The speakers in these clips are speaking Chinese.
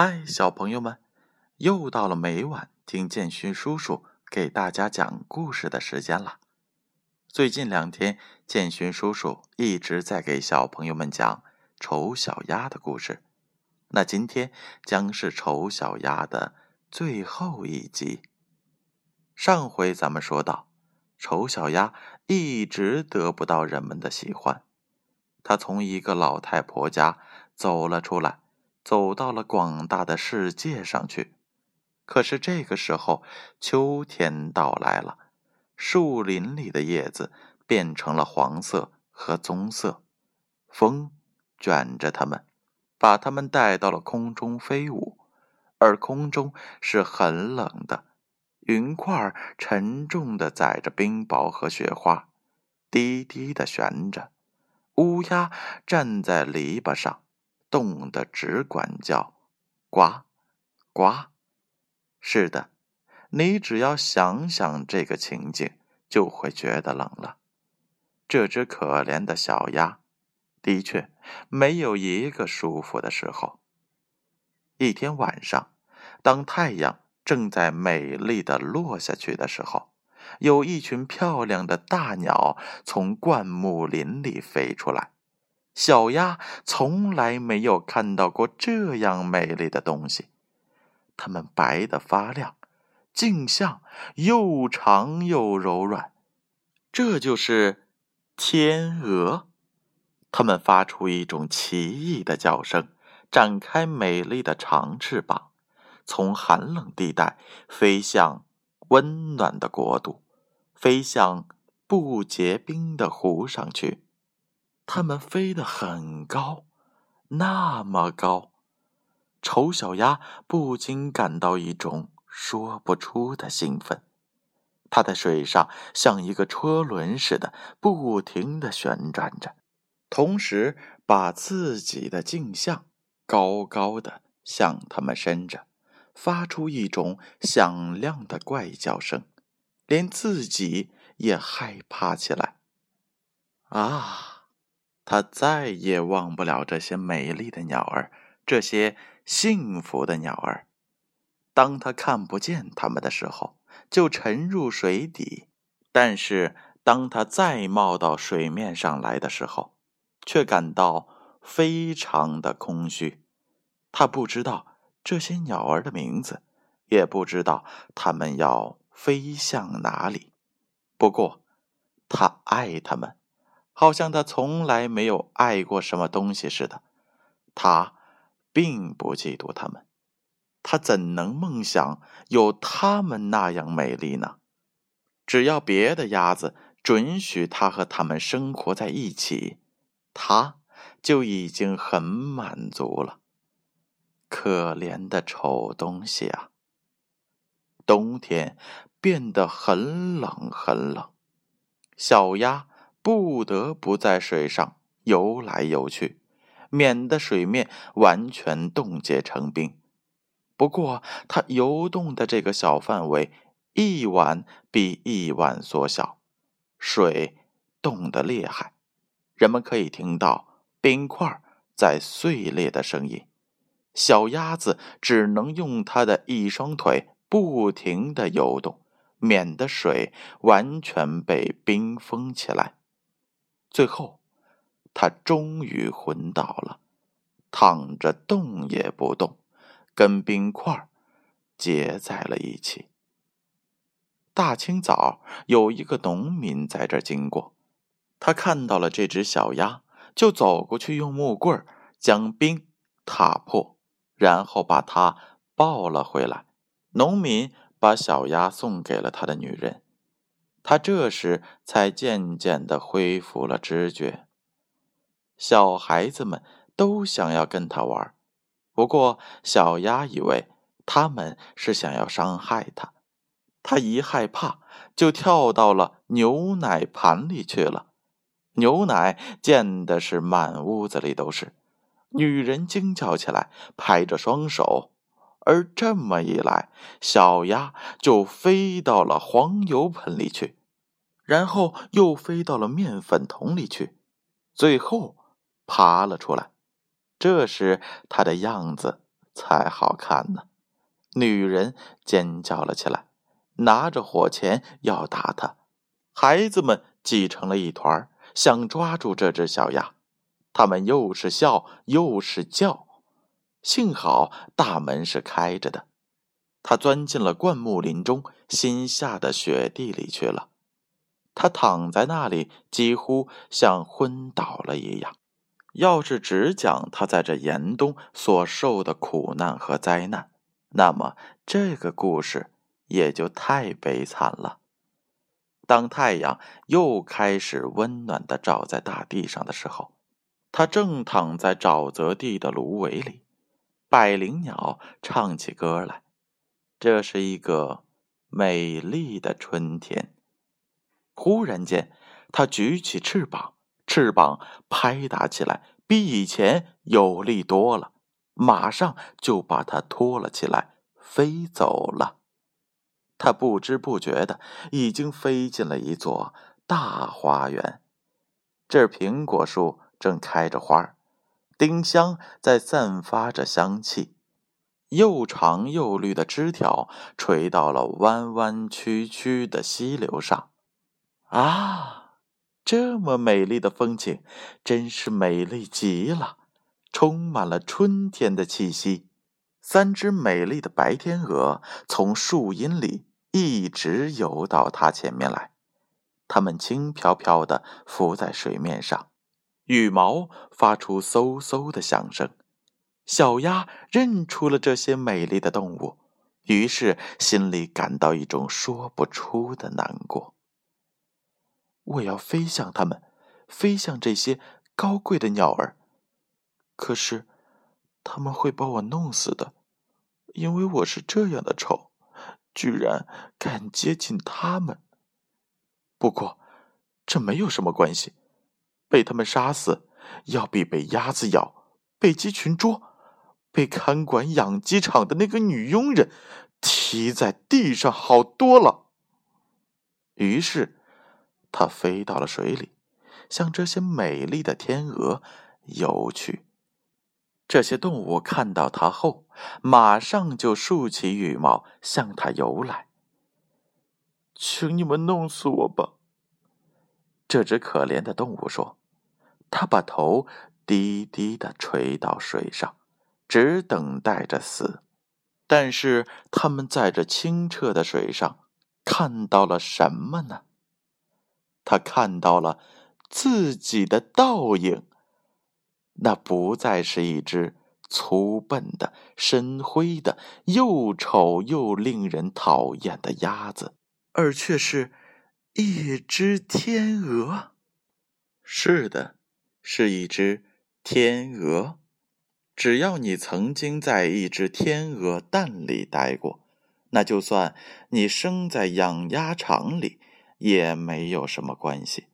嗨，小朋友们，又到了每晚听建勋叔叔给大家讲故事的时间了。最近两天，建勋叔叔一直在给小朋友们讲丑小鸭的故事。那今天将是丑小鸭的最后一集。上回咱们说到，丑小鸭一直得不到人们的喜欢，他从一个老太婆家走了出来。走到了广大的世界上去，可是这个时候，秋天到来了，树林里的叶子变成了黄色和棕色，风卷着它们，把它们带到了空中飞舞，而空中是很冷的，云块沉重的载着冰雹和雪花，低低的悬着，乌鸦站在篱笆上。冻得只管叫，呱，呱！是的，你只要想想这个情景，就会觉得冷了。这只可怜的小鸭，的确没有一个舒服的时候。一天晚上，当太阳正在美丽的落下去的时候，有一群漂亮的大鸟从灌木林里飞出来。小鸭从来没有看到过这样美丽的东西，它们白得发亮，颈项又长又柔软，这就是天鹅。它们发出一种奇异的叫声，展开美丽的长翅膀，从寒冷地带飞向温暖的国度，飞向不结冰的湖上去。它们飞得很高，那么高，丑小鸭不禁感到一种说不出的兴奋。它在水上像一个车轮似的，不停地旋转着，同时把自己的镜像高高的向它们伸着，发出一种响亮的怪叫声，连自己也害怕起来。啊！他再也忘不了这些美丽的鸟儿，这些幸福的鸟儿。当他看不见它们的时候，就沉入水底；但是当他再冒到水面上来的时候，却感到非常的空虚。他不知道这些鸟儿的名字，也不知道它们要飞向哪里。不过，他爱它们。好像他从来没有爱过什么东西似的，他并不嫉妒他们，他怎能梦想有他们那样美丽呢？只要别的鸭子准许他和他们生活在一起，他就已经很满足了。可怜的丑东西啊！冬天变得很冷很冷，小鸭。不得不在水上游来游去，免得水面完全冻结成冰。不过，它游动的这个小范围，一晚比一晚缩小，水冻得厉害，人们可以听到冰块在碎裂的声音。小鸭子只能用它的一双腿不停地游动，免得水完全被冰封起来。最后，他终于昏倒了，躺着动也不动，跟冰块结在了一起。大清早，有一个农民在这经过，他看到了这只小鸭，就走过去，用木棍将冰踏破，然后把它抱了回来。农民把小鸭送给了他的女人。他这时才渐渐的恢复了知觉。小孩子们都想要跟他玩，不过小鸭以为他们是想要伤害他，他一害怕就跳到了牛奶盘里去了。牛奶溅的是满屋子里都是，女人惊叫起来，拍着双手，而这么一来，小鸭就飞到了黄油盆里去。然后又飞到了面粉桶里去，最后爬了出来。这时，他的样子才好看呢。女人尖叫了起来，拿着火钳要打他。孩子们挤成了一团，想抓住这只小鸭。他们又是笑又是叫。幸好大门是开着的，他钻进了灌木林中新下的雪地里去了。他躺在那里，几乎像昏倒了一样。要是只讲他在这严冬所受的苦难和灾难，那么这个故事也就太悲惨了。当太阳又开始温暖的照在大地上的时候，他正躺在沼泽地的芦苇里，百灵鸟唱起歌来。这是一个美丽的春天。忽然间，他举起翅膀，翅膀拍打起来，比以前有力多了。马上就把它拖了起来，飞走了。他不知不觉的已经飞进了一座大花园。这苹果树正开着花，丁香在散发着香气，又长又绿的枝条垂到了弯弯曲曲的溪流上。啊，这么美丽的风景，真是美丽极了，充满了春天的气息。三只美丽的白天鹅从树荫里一直游到它前面来，它们轻飘飘的浮在水面上，羽毛发出嗖嗖的响声。小鸭认出了这些美丽的动物，于是心里感到一种说不出的难过。我要飞向他们，飞向这些高贵的鸟儿。可是，他们会把我弄死的，因为我是这样的丑，居然敢接近他们。不过，这没有什么关系，被他们杀死，要比被鸭子咬、被鸡群捉、被看管养鸡场的那个女佣人踢在地上好多了。于是。它飞到了水里，向这些美丽的天鹅游去。这些动物看到它后，马上就竖起羽毛向它游来。请你们弄死我吧！这只可怜的动物说。它把头低低的垂到水上，只等待着死。但是，他们在这清澈的水上看到了什么呢？他看到了自己的倒影，那不再是一只粗笨的、深灰的、又丑又令人讨厌的鸭子，而却是一只天鹅。是的，是一只天鹅。只要你曾经在一只天鹅蛋里待过，那就算你生在养鸭场里。也没有什么关系。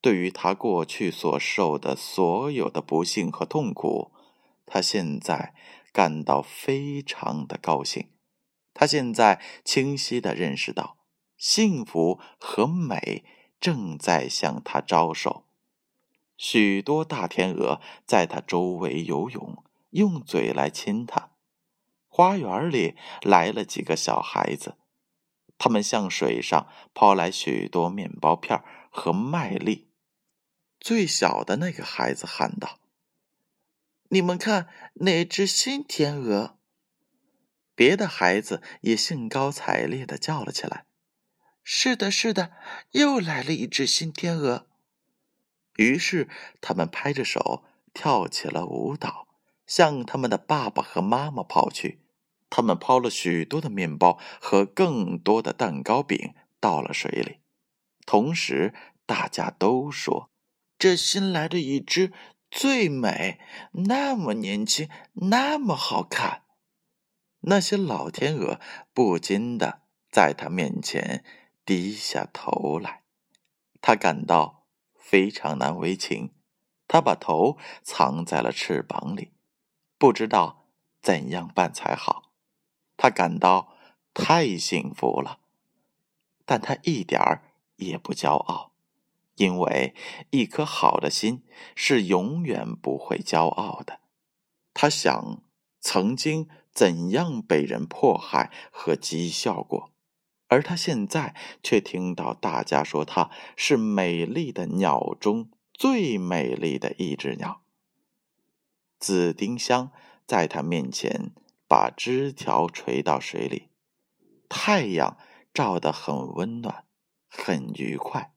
对于他过去所受的所有的不幸和痛苦，他现在感到非常的高兴。他现在清晰的认识到，幸福和美正在向他招手。许多大天鹅在他周围游泳，用嘴来亲他。花园里来了几个小孩子。他们向水上抛来许多面包片和麦粒。最小的那个孩子喊道：“你们看，那只新天鹅！”别的孩子也兴高采烈的叫了起来：“是的，是的，又来了一只新天鹅！”于是他们拍着手，跳起了舞蹈，向他们的爸爸和妈妈跑去。他们抛了许多的面包和更多的蛋糕饼到了水里，同时大家都说：“这新来的一只最美，那么年轻，那么好看。”那些老天鹅不禁的在他面前低下头来，他感到非常难为情，他把头藏在了翅膀里，不知道怎样办才好。他感到太幸福了，但他一点儿也不骄傲，因为一颗好的心是永远不会骄傲的。他想，曾经怎样被人迫害和讥笑过，而他现在却听到大家说他是美丽的鸟中最美丽的一只鸟。紫丁香在他面前把枝条垂到水里，太阳照得很温暖，很愉快。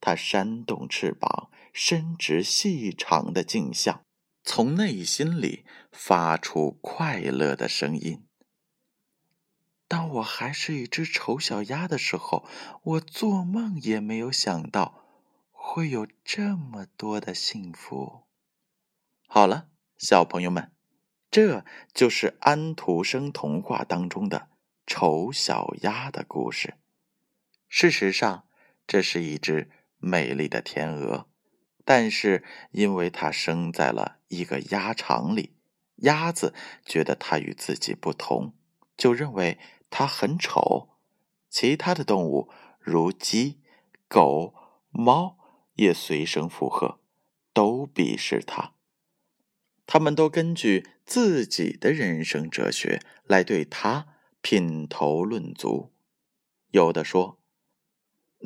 它扇动翅膀，伸直细长的颈项，从内心里发出快乐的声音。当我还是一只丑小鸭的时候，我做梦也没有想到会有这么多的幸福。好了，小朋友们，这就是安徒生童话当中的丑小鸭的故事。事实上，这是一只。美丽的天鹅，但是因为它生在了一个鸭场里，鸭子觉得它与自己不同，就认为它很丑。其他的动物如鸡、狗、猫也随声附和，都鄙视它。他们都根据自己的人生哲学来对他品头论足。有的说。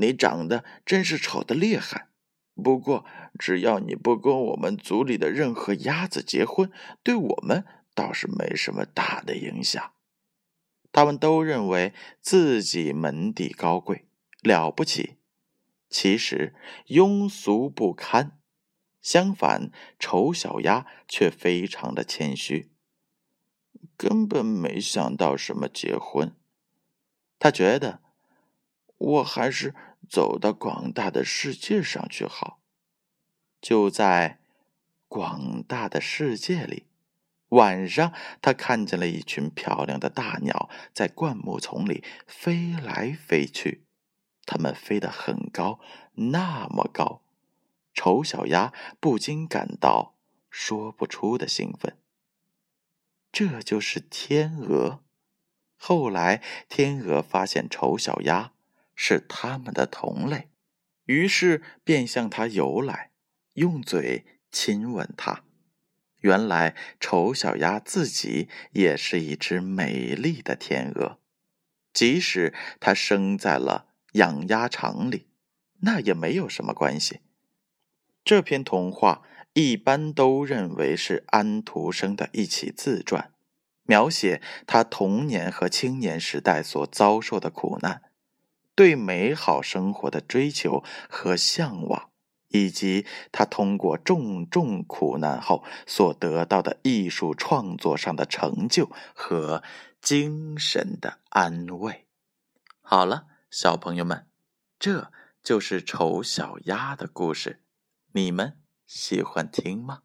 你长得真是丑的厉害，不过只要你不跟我们族里的任何鸭子结婚，对我们倒是没什么大的影响。他们都认为自己门第高贵，了不起，其实庸俗不堪。相反，丑小鸭却非常的谦虚，根本没想到什么结婚。他觉得，我还是。走到广大的世界上去好。就在广大的世界里，晚上他看见了一群漂亮的大鸟在灌木丛里飞来飞去，它们飞得很高，那么高，丑小鸭不禁感到说不出的兴奋。这就是天鹅。后来，天鹅发现丑小鸭。是他们的同类，于是便向他游来，用嘴亲吻它。原来丑小鸭自己也是一只美丽的天鹅，即使它生在了养鸭场里，那也没有什么关系。这篇童话一般都认为是安徒生的一起自传，描写他童年和青年时代所遭受的苦难。对美好生活的追求和向往，以及他通过重重苦难后所得到的艺术创作上的成就和精神的安慰。好了，小朋友们，这就是丑小鸭的故事，你们喜欢听吗？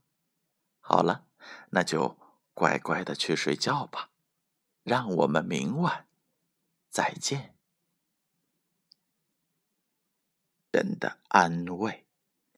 好了，那就乖乖的去睡觉吧，让我们明晚再见。人的安慰。